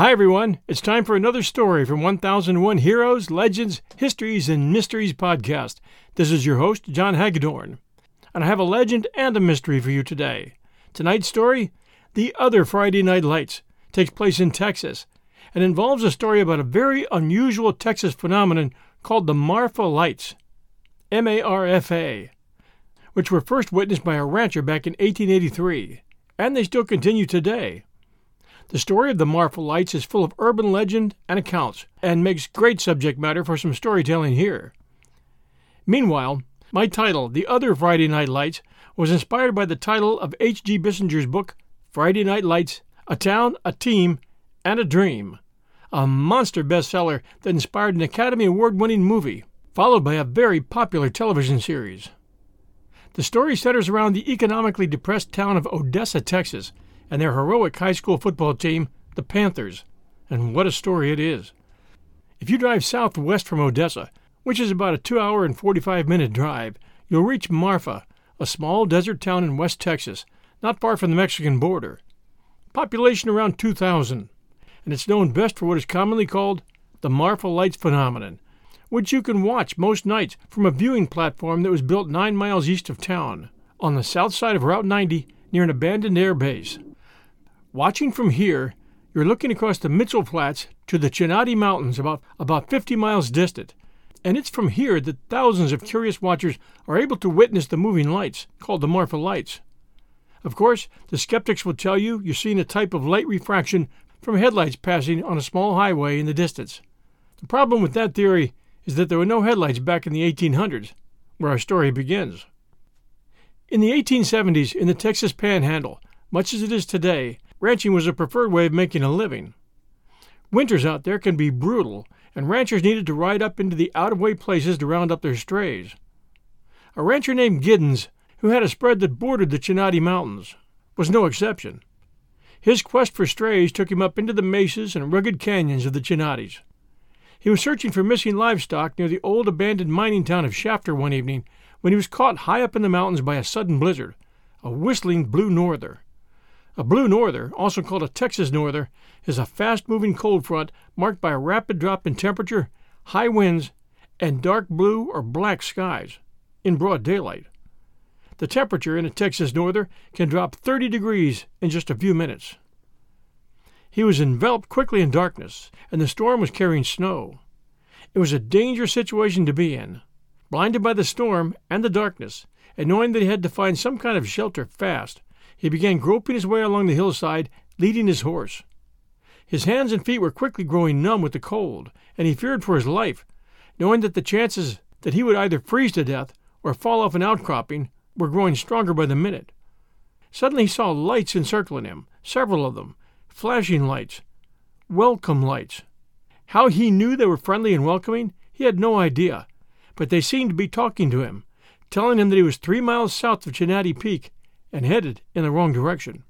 Hi, everyone. It's time for another story from 1001 Heroes, Legends, Histories, and Mysteries podcast. This is your host, John Hagedorn. And I have a legend and a mystery for you today. Tonight's story The Other Friday Night Lights takes place in Texas and involves a story about a very unusual Texas phenomenon called the Marfa Lights. M A R F A, which were first witnessed by a rancher back in 1883, and they still continue today. The story of the Marfa Lights is full of urban legend and accounts, and makes great subject matter for some storytelling here. Meanwhile, my title, The Other Friday Night Lights, was inspired by the title of H.G. Bissinger's book, Friday Night Lights A Town, a Team, and a Dream, a monster bestseller that inspired an Academy Award winning movie followed by a very popular television series. The story centers around the economically depressed town of Odessa, Texas, and their heroic high school football team, the Panthers. And what a story it is! If you drive southwest from Odessa, which is about a two hour and 45 minute drive, you'll reach Marfa, a small desert town in West Texas, not far from the Mexican border. Population around 2,000, and it's known best for what is commonly called the Marfa Lights phenomenon, which you can watch most nights from a viewing platform that was built nine miles east of town, on the south side of Route 90 near an abandoned air base. Watching from here, you're looking across the Mitchell Flats to the Chinati Mountains about, about 50 miles distant, and it's from here that thousands of curious watchers are able to witness the moving lights, called the Marfa Lights. Of course, the skeptics will tell you you're seeing a type of light refraction from headlights passing on a small highway in the distance. The problem with that theory is that there were no headlights back in the 1800s, where our story begins. In the 1870s, in the Texas Panhandle, much as it is today, ranching was a preferred way of making a living. Winters out there can be brutal, and ranchers needed to ride up into the out of way places to round up their strays. A rancher named Giddens, who had a spread that bordered the Chinati Mountains, was no exception. His quest for strays took him up into the mesas and rugged canyons of the Chinatis. He was searching for missing livestock near the old abandoned mining town of Shafter one evening when he was caught high up in the mountains by a sudden blizzard, a whistling blue norther. A blue norther, also called a Texas norther, is a fast moving cold front marked by a rapid drop in temperature, high winds, and dark blue or black skies in broad daylight. The temperature in a Texas norther can drop 30 degrees in just a few minutes. He was enveloped quickly in darkness, and the storm was carrying snow. It was a dangerous situation to be in. Blinded by the storm and the darkness, and knowing that he had to find some kind of shelter fast, he began groping his way along the hillside, leading his horse. His hands and feet were quickly growing numb with the cold, and he feared for his life, knowing that the chances that he would either freeze to death or fall off an outcropping were growing stronger by the minute. Suddenly he saw lights encircling him, several of them, flashing lights, welcome lights. How he knew they were friendly and welcoming, he had no idea, but they seemed to be talking to him, telling him that he was three miles south of Chinati Peak and headed in the wrong direction.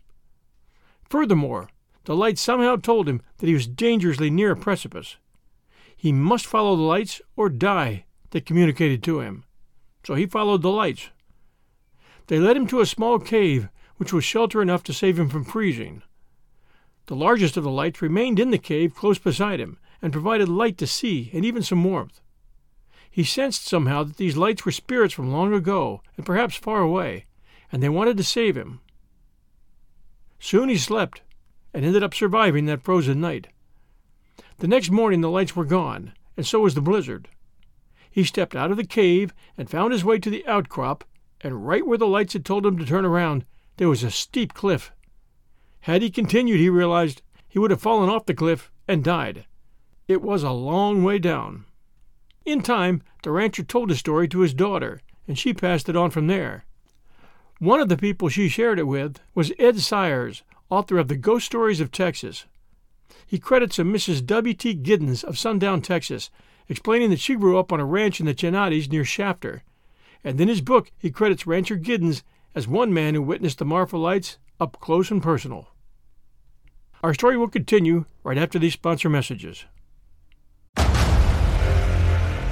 Furthermore, the lights somehow told him that he was dangerously near a precipice. He must follow the lights or die, they communicated to him. So he followed the lights. They led him to a small cave, which was shelter enough to save him from freezing. The largest of the lights remained in the cave close beside him, and provided light to see and even some warmth. He sensed somehow that these lights were spirits from long ago, and perhaps far away, and they wanted to save him. Soon he slept, and ended up surviving that frozen night. The next morning the lights were gone, and so was the blizzard. He stepped out of the cave and found his way to the outcrop, and right where the lights had told him to turn around, there was a steep cliff. Had he continued, he realized, he would have fallen off the cliff and died. It was a long way down. In time, the rancher told his story to his daughter, and she passed it on from there. One of the people she shared it with was Ed Syers, author of The Ghost Stories of Texas. He credits a Mrs. W. T. Giddens of Sundown, Texas, explaining that she grew up on a ranch in the Chinatis near Shafter. And in his book, he credits Rancher Giddens as one man who witnessed the Marfa lights up close and personal. Our story will continue right after these sponsor messages.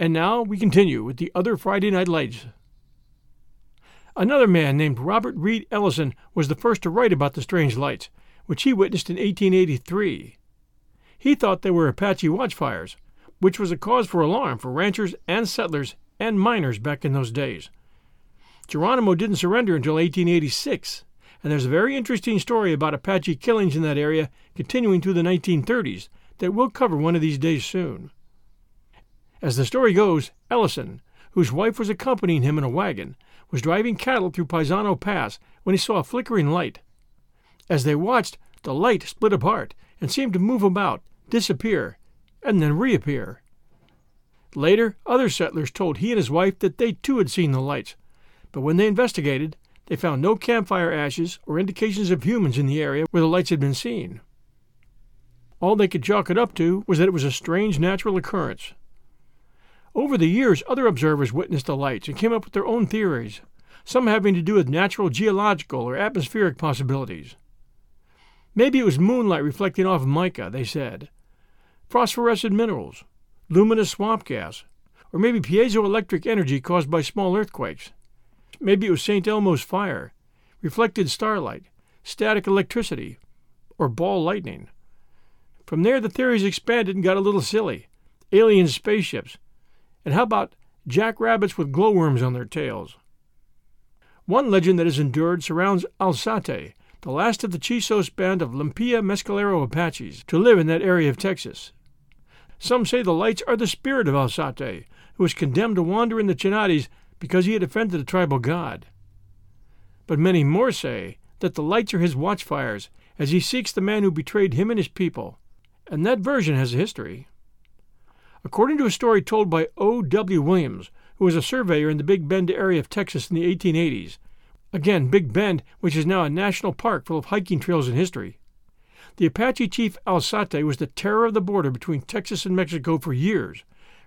And now we continue with the other Friday Night Lights. Another man named Robert Reed Ellison was the first to write about the strange lights, which he witnessed in 1883. He thought they were Apache watchfires, which was a cause for alarm for ranchers and settlers and miners back in those days. Geronimo didn't surrender until 1886, and there's a very interesting story about Apache killings in that area continuing through the 1930s that we'll cover one of these days soon. As the story goes, Ellison, whose wife was accompanying him in a wagon, was driving cattle through Paisano Pass when he saw a flickering light. As they watched, the light split apart and seemed to move about, disappear, and then reappear. Later, other settlers told he and his wife that they too had seen the lights, but when they investigated, they found no campfire ashes or indications of humans in the area where the lights had been seen. All they could chalk it up to was that it was a strange natural occurrence. Over the years, other observers witnessed the lights and came up with their own theories, some having to do with natural geological or atmospheric possibilities. Maybe it was moonlight reflecting off mica, they said, phosphorescent minerals, luminous swamp gas, or maybe piezoelectric energy caused by small earthquakes. Maybe it was St. Elmo's fire, reflected starlight, static electricity, or ball lightning. From there, the theories expanded and got a little silly. Alien spaceships. And how about jackrabbits with glowworms on their tails? One legend that has endured surrounds Alzate, the last of the Chisos band of Limpia Mescalero Apaches to live in that area of Texas. Some say the lights are the spirit of Alzate, who was condemned to wander in the Chinatis because he had offended a tribal god. But many more say that the lights are his watchfires as he seeks the man who betrayed him and his people, and that version has a history. According to a story told by O. W. Williams, who was a surveyor in the Big Bend area of Texas in the 1880s, again, Big Bend, which is now a national park full of hiking trails and history, the Apache chief Alzate was the terror of the border between Texas and Mexico for years,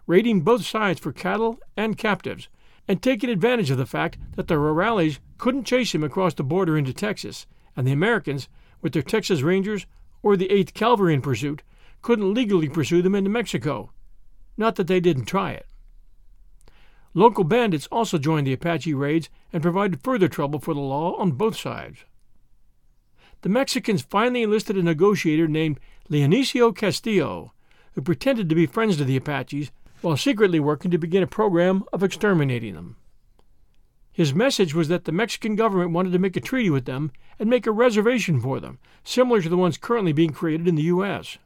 raiding both sides for cattle and captives, and taking advantage of the fact that the rurales couldn't chase him across the border into Texas, and the Americans, with their Texas Rangers or the 8th Cavalry in pursuit, couldn't legally pursue them into Mexico. Not that they didn't try it. Local bandits also joined the Apache raids and provided further trouble for the law on both sides the Mexicans finally enlisted a negotiator named Leonicio Castillo, who pretended to be friends to the Apaches while secretly working to begin a program of exterminating them. His message was that the Mexican government wanted to make a treaty with them and make a reservation for them, similar to the ones currently being created in the U.S.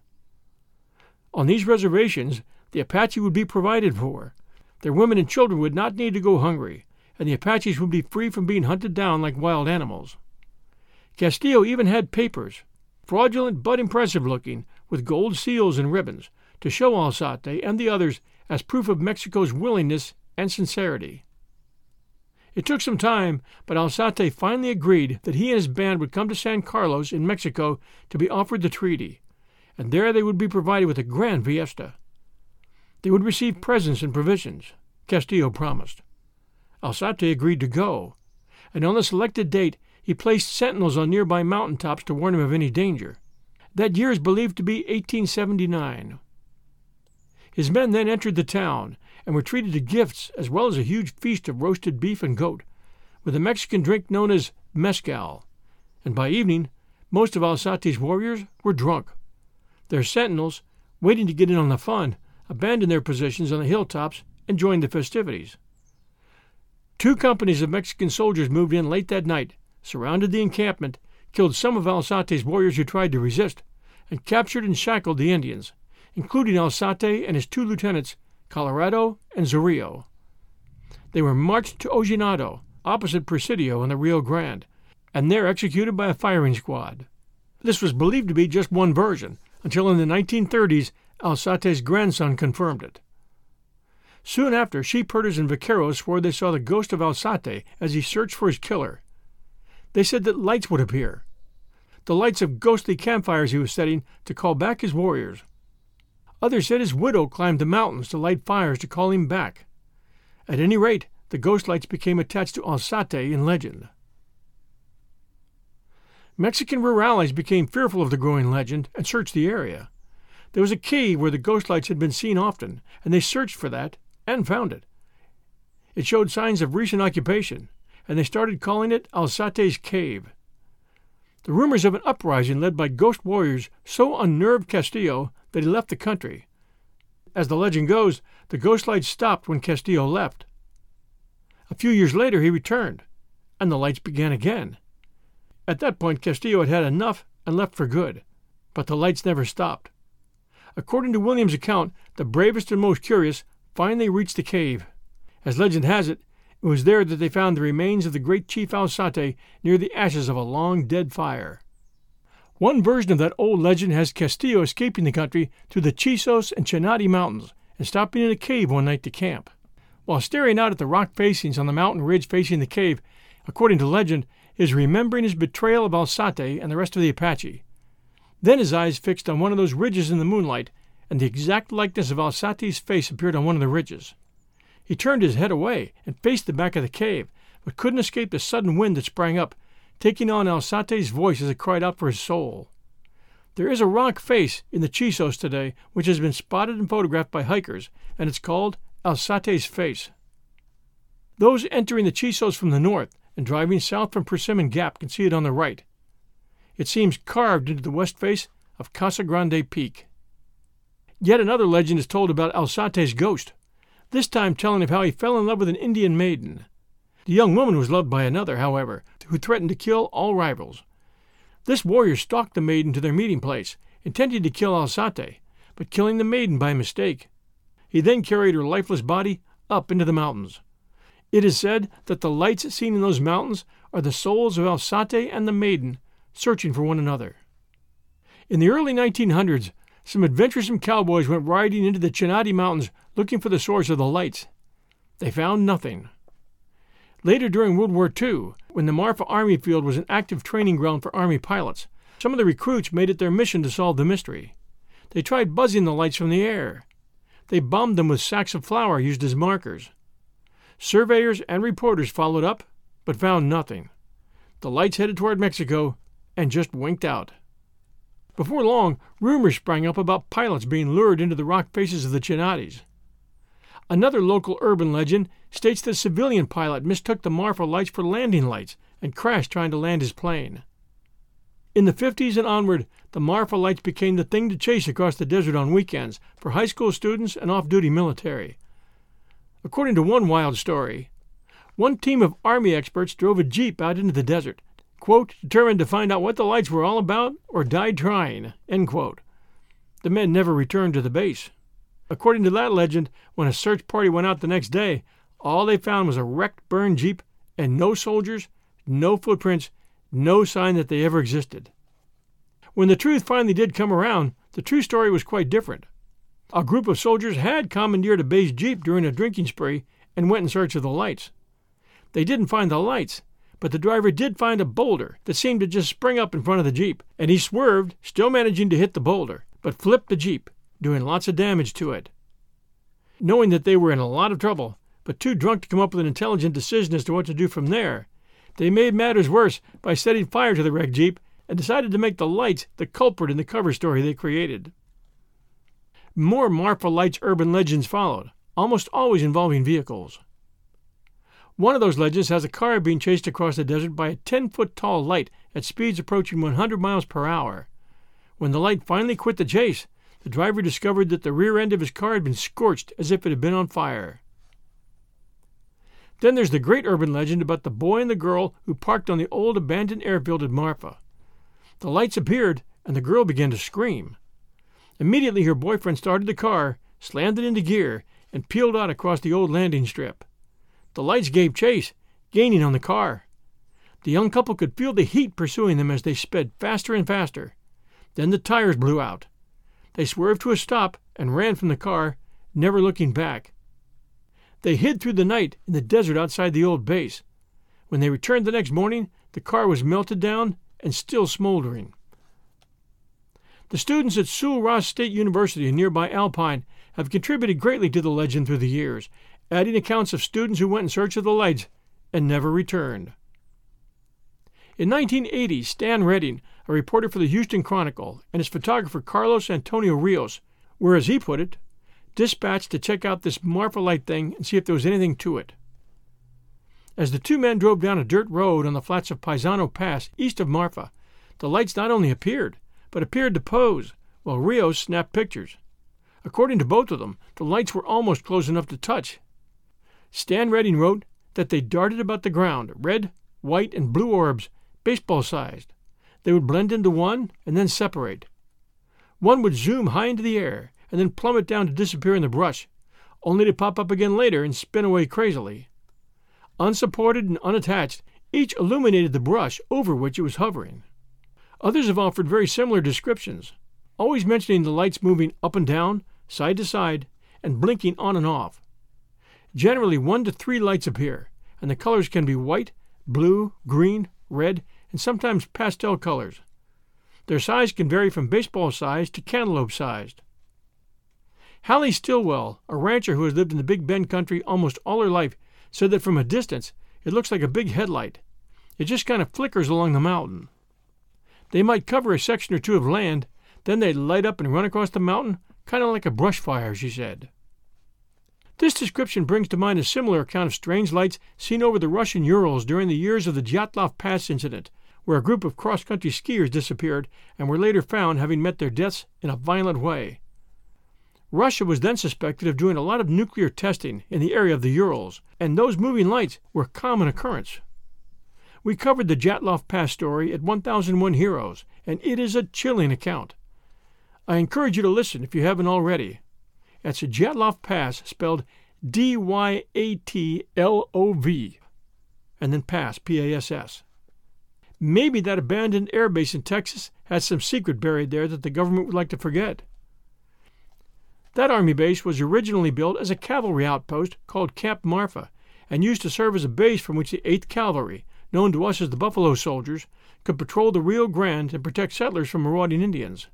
On these reservations, the Apache would be provided for. Their women and children would not need to go hungry, and the Apaches would be free from being hunted down like wild animals. Castillo even had papers, fraudulent but impressive looking, with gold seals and ribbons, to show Alzate and the others as proof of Mexico's willingness and sincerity. It took some time, but Alzate finally agreed that he and his band would come to San Carlos in Mexico to be offered the treaty, and there they would be provided with a grand fiesta. They would receive presents and provisions, Castillo promised. Alzate agreed to go, and on the selected date he placed sentinels on nearby mountain tops to warn him of any danger. That year is believed to be 1879. His men then entered the town and were treated to gifts as well as a huge feast of roasted beef and goat, with a Mexican drink known as mezcal. And by evening, most of Alzate's warriors were drunk. Their sentinels, waiting to get in on the fun, abandoned their positions on the hilltops and joined the festivities. Two companies of Mexican soldiers moved in late that night surrounded the encampment, killed some of Alzate's warriors who tried to resist, and captured and shackled the Indians, including Alzate and his two lieutenants, Colorado and Zorrillo. They were marched to Ojinaga, opposite Presidio on the Rio Grande, and there executed by a firing squad. This was believed to be just one version, until in the 1930s Alzate's grandson confirmed it. Soon after, sheep herders and vaqueros swore they saw the ghost of Alzate as he searched for his killer, they said that lights would appear. the lights of ghostly campfires he was setting to call back his warriors. Others said his widow climbed the mountains to light fires to call him back. At any rate, the ghost lights became attached to Alzate in legend. Mexican rurales became fearful of the growing legend and searched the area. There was a cave where the ghost lights had been seen often, and they searched for that and found it. It showed signs of recent occupation, and they started calling it Alzate's Cave. The rumors of an uprising led by ghost warriors so unnerved Castillo that he left the country. As the legend goes, the ghost lights stopped when Castillo left. A few years later he returned, and the lights began again. At that point, Castillo had had enough and left for good, but the lights never stopped. According to William's account, the bravest and most curious finally reached the cave. As legend has it, it was there that they found the remains of the great chief Alzate near the ashes of a long dead fire. One version of that old legend has Castillo escaping the country through the Chisos and Chinati mountains and stopping in a cave one night to camp. While staring out at the rock facings on the mountain ridge facing the cave, according to legend, is remembering his betrayal of Alzate and the rest of the Apache. Then his eyes fixed on one of those ridges in the moonlight, and the exact likeness of Alzate's face appeared on one of the ridges. He turned his head away and faced the back of the cave, but couldn't escape the sudden wind that sprang up, taking on Alzate's voice as it cried out for his soul. There is a rock face in the Chisos today which has been spotted and photographed by hikers, and it's called Alzate's Face. Those entering the Chisos from the north and driving south from Persimmon Gap can see it on the right. It seems carved into the west face of Casa Grande Peak. Yet another legend is told about Alzate's ghost, this time telling of how he fell in love with an Indian maiden. The young woman was loved by another, however, who threatened to kill all rivals. This warrior stalked the maiden to their meeting place, intending to kill Alzate, but killing the maiden by mistake. He then carried her lifeless body up into the mountains. It is said that the lights seen in those mountains are the souls of Alzate and the maiden searching for one another. In the early 1900s, some adventuresome cowboys went riding into the Chinati Mountains looking for the source of the lights. They found nothing. Later during World War II, when the Marfa Army Field was an active training ground for Army pilots, some of the recruits made it their mission to solve the mystery. They tried buzzing the lights from the air. They bombed them with sacks of flour used as markers. Surveyors and reporters followed up, but found nothing. The lights headed toward Mexico and just winked out. Before long, rumors sprang up about pilots being lured into the rock faces of the Chinatis. Another local urban legend states that a civilian pilot mistook the Marfa lights for landing lights and crashed trying to land his plane. In the 50s and onward, the Marfa lights became the thing to chase across the desert on weekends for high school students and off duty military. According to one wild story, one team of Army experts drove a Jeep out into the desert, quote, determined to find out what the lights were all about or died trying, end quote. The men never returned to the base. According to that legend, when a search party went out the next day, all they found was a wrecked, burned Jeep and no soldiers, no footprints, no sign that they ever existed. When the truth finally did come around, the true story was quite different. A group of soldiers had commandeered a base jeep during a drinking spree and went in search of the lights. They didn't find the lights, but the driver did find a boulder that seemed to just spring up in front of the jeep, and he swerved, still managing to hit the boulder, but flipped the jeep, doing lots of damage to it. Knowing that they were in a lot of trouble, but too drunk to come up with an intelligent decision as to what to do from there, they made matters worse by setting fire to the wrecked jeep and decided to make the lights the culprit in the cover story they created. More Marfa Lights urban legends followed, almost always involving vehicles. One of those legends has a car being chased across the desert by a 10 foot tall light at speeds approaching 100 miles per hour. When the light finally quit the chase, the driver discovered that the rear end of his car had been scorched as if it had been on fire. Then there's the great urban legend about the boy and the girl who parked on the old abandoned airfield at Marfa. The lights appeared, and the girl began to scream. Immediately her boyfriend started the car, slammed it into gear, and peeled out across the old landing strip. The lights gave chase, gaining on the car. The young couple could feel the heat pursuing them as they sped faster and faster. Then the tires blew out. They swerved to a stop and ran from the car, never looking back. They hid through the night in the desert outside the old base. When they returned the next morning, the car was melted down and still smoldering. The students at Sul Ross State University in nearby Alpine have contributed greatly to the legend through the years, adding accounts of students who went in search of the lights and never returned. In 1980, Stan Redding, a reporter for the Houston Chronicle, and his photographer Carlos Antonio Rios were, as he put it, dispatched to check out this Marfa light thing and see if there was anything to it. As the two men drove down a dirt road on the flats of Paisano Pass east of Marfa, the lights not only appeared, but appeared to pose, while Rios snapped pictures. According to both of them, the lights were almost close enough to touch. Stan Redding wrote that they darted about the ground, red, white, and blue orbs, baseball sized. They would blend into one and then separate. One would zoom high into the air and then plummet down to disappear in the brush, only to pop up again later and spin away crazily. Unsupported and unattached, each illuminated the brush over which it was hovering. Others have offered very similar descriptions, always mentioning the lights moving up and down, side to side, and blinking on and off. Generally, one to three lights appear, and the colors can be white, blue, green, red, and sometimes pastel colors. Their size can vary from baseball size to cantaloupe sized. Hallie Stillwell, a rancher who has lived in the Big Bend country almost all her life, said that from a distance it looks like a big headlight. It just kind of flickers along the mountain. They might cover a section or two of land, then they'd light up and run across the mountain, kind of like a brush fire, she said. This description brings to mind a similar account of strange lights seen over the Russian Urals during the years of the Dyatlov Pass incident, where a group of cross country skiers disappeared and were later found having met their deaths in a violent way. Russia was then suspected of doing a lot of nuclear testing in the area of the Urals, and those moving lights were a common occurrence. We covered the Dyatlov Pass story at 1001 Heroes, and it is a chilling account. I encourage you to listen if you haven't already. That's Dyatlov Pass, spelled D Y A T L O V, and then Pass, P A S S. Maybe that abandoned airbase in Texas has some secret buried there that the government would like to forget. That Army base was originally built as a cavalry outpost called Camp Marfa and used to serve as a base from which the 8th Cavalry, known to us as the Buffalo Soldiers, could patrol the Rio Grande and protect settlers from marauding Indians.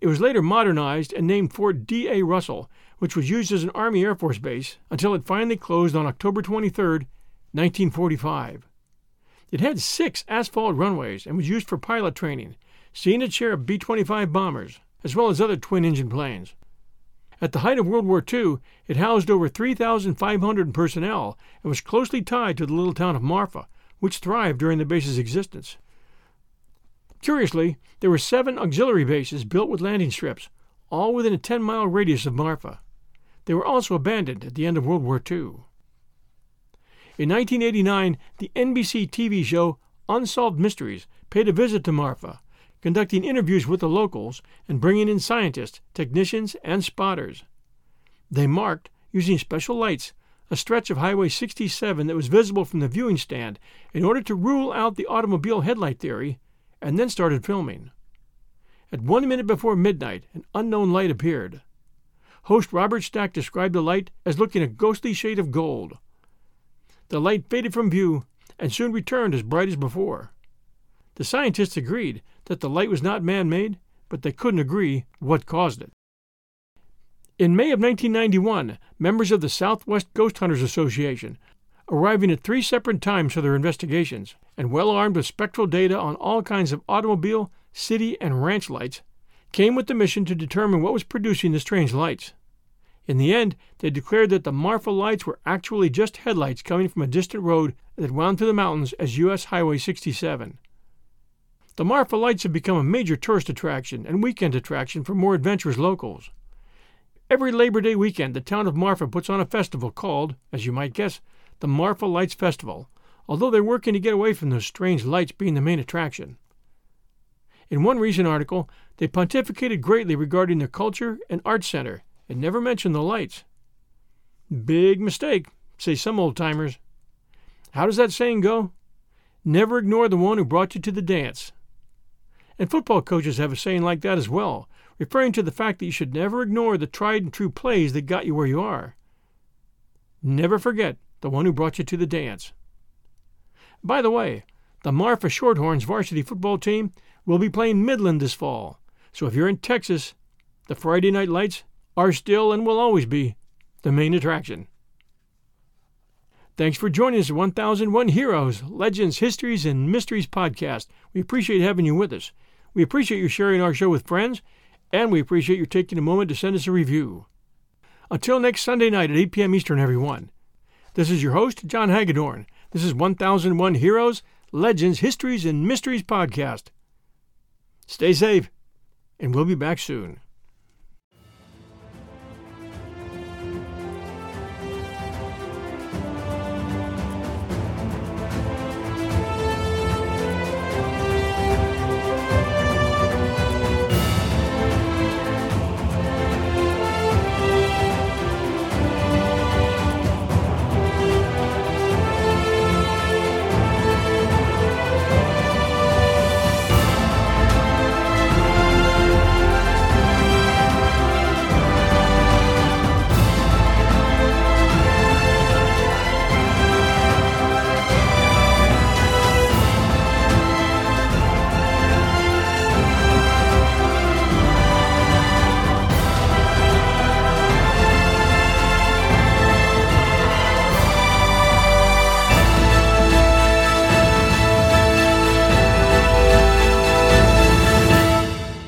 It was later modernized and named Fort D.A. Russell, which was used as an Army Air Force base until it finally closed on October 23, 1945. It had six asphalt runways and was used for pilot training, seeing its share of B 25 bombers, as well as other twin engine planes. At the height of World War II, it housed over 3,500 personnel and was closely tied to the little town of Marfa, which thrived during the base's existence. Curiously, there were seven auxiliary bases built with landing strips, all within a 10 mile radius of Marfa. They were also abandoned at the end of World War II. In 1989, the NBC TV show Unsolved Mysteries paid a visit to Marfa conducting interviews with the locals and bringing in scientists, technicians, and spotters. They marked, using special lights, a stretch of Highway 67 that was visible from the viewing stand in order to rule out the automobile headlight theory, and then started filming. At one minute before midnight, an unknown light appeared. Host Robert Stack described the light as looking a ghostly shade of gold. The light faded from view and soon returned as bright as before. The scientists agreed that the light was not man made, but they couldn't agree what caused it. In May of 1991, members of the Southwest Ghost Hunters Association, arriving at three separate times for their investigations, and well armed with spectral data on all kinds of automobile, city, and ranch lights, came with the mission to determine what was producing the strange lights. In the end, they declared that the Marfa lights were actually just headlights coming from a distant road that wound through the mountains as U.S. Highway 67. The Marfa Lights have become a major tourist attraction and weekend attraction for more adventurous locals. Every Labor Day weekend, the town of Marfa puts on a festival called, as you might guess, the Marfa Lights Festival, although they're working to get away from those strange lights being the main attraction. In one recent article, they pontificated greatly regarding their culture and art center and never mentioned the lights. Big mistake, say some old timers. How does that saying go? Never ignore the one who brought you to the dance. And football coaches have a saying like that as well, referring to the fact that you should never ignore the tried and true plays that got you where you are. Never forget the one who brought you to the dance. By the way, The Marfa Shorthorns varsity football team will be playing Midland this fall. So if you're in Texas, the Friday night lights are still and will always be the main attraction. Thanks for joining us at 1001 Heroes, Legends, Histories, and Mysteries podcast. We appreciate having you with us. We appreciate you sharing our show with friends, and we appreciate you taking a moment to send us a review. Until next Sunday night at 8 p.m. Eastern, everyone. This is your host, John Hagedorn. This is 1001 Heroes, Legends, Histories, and Mysteries podcast. Stay safe, and we'll be back soon.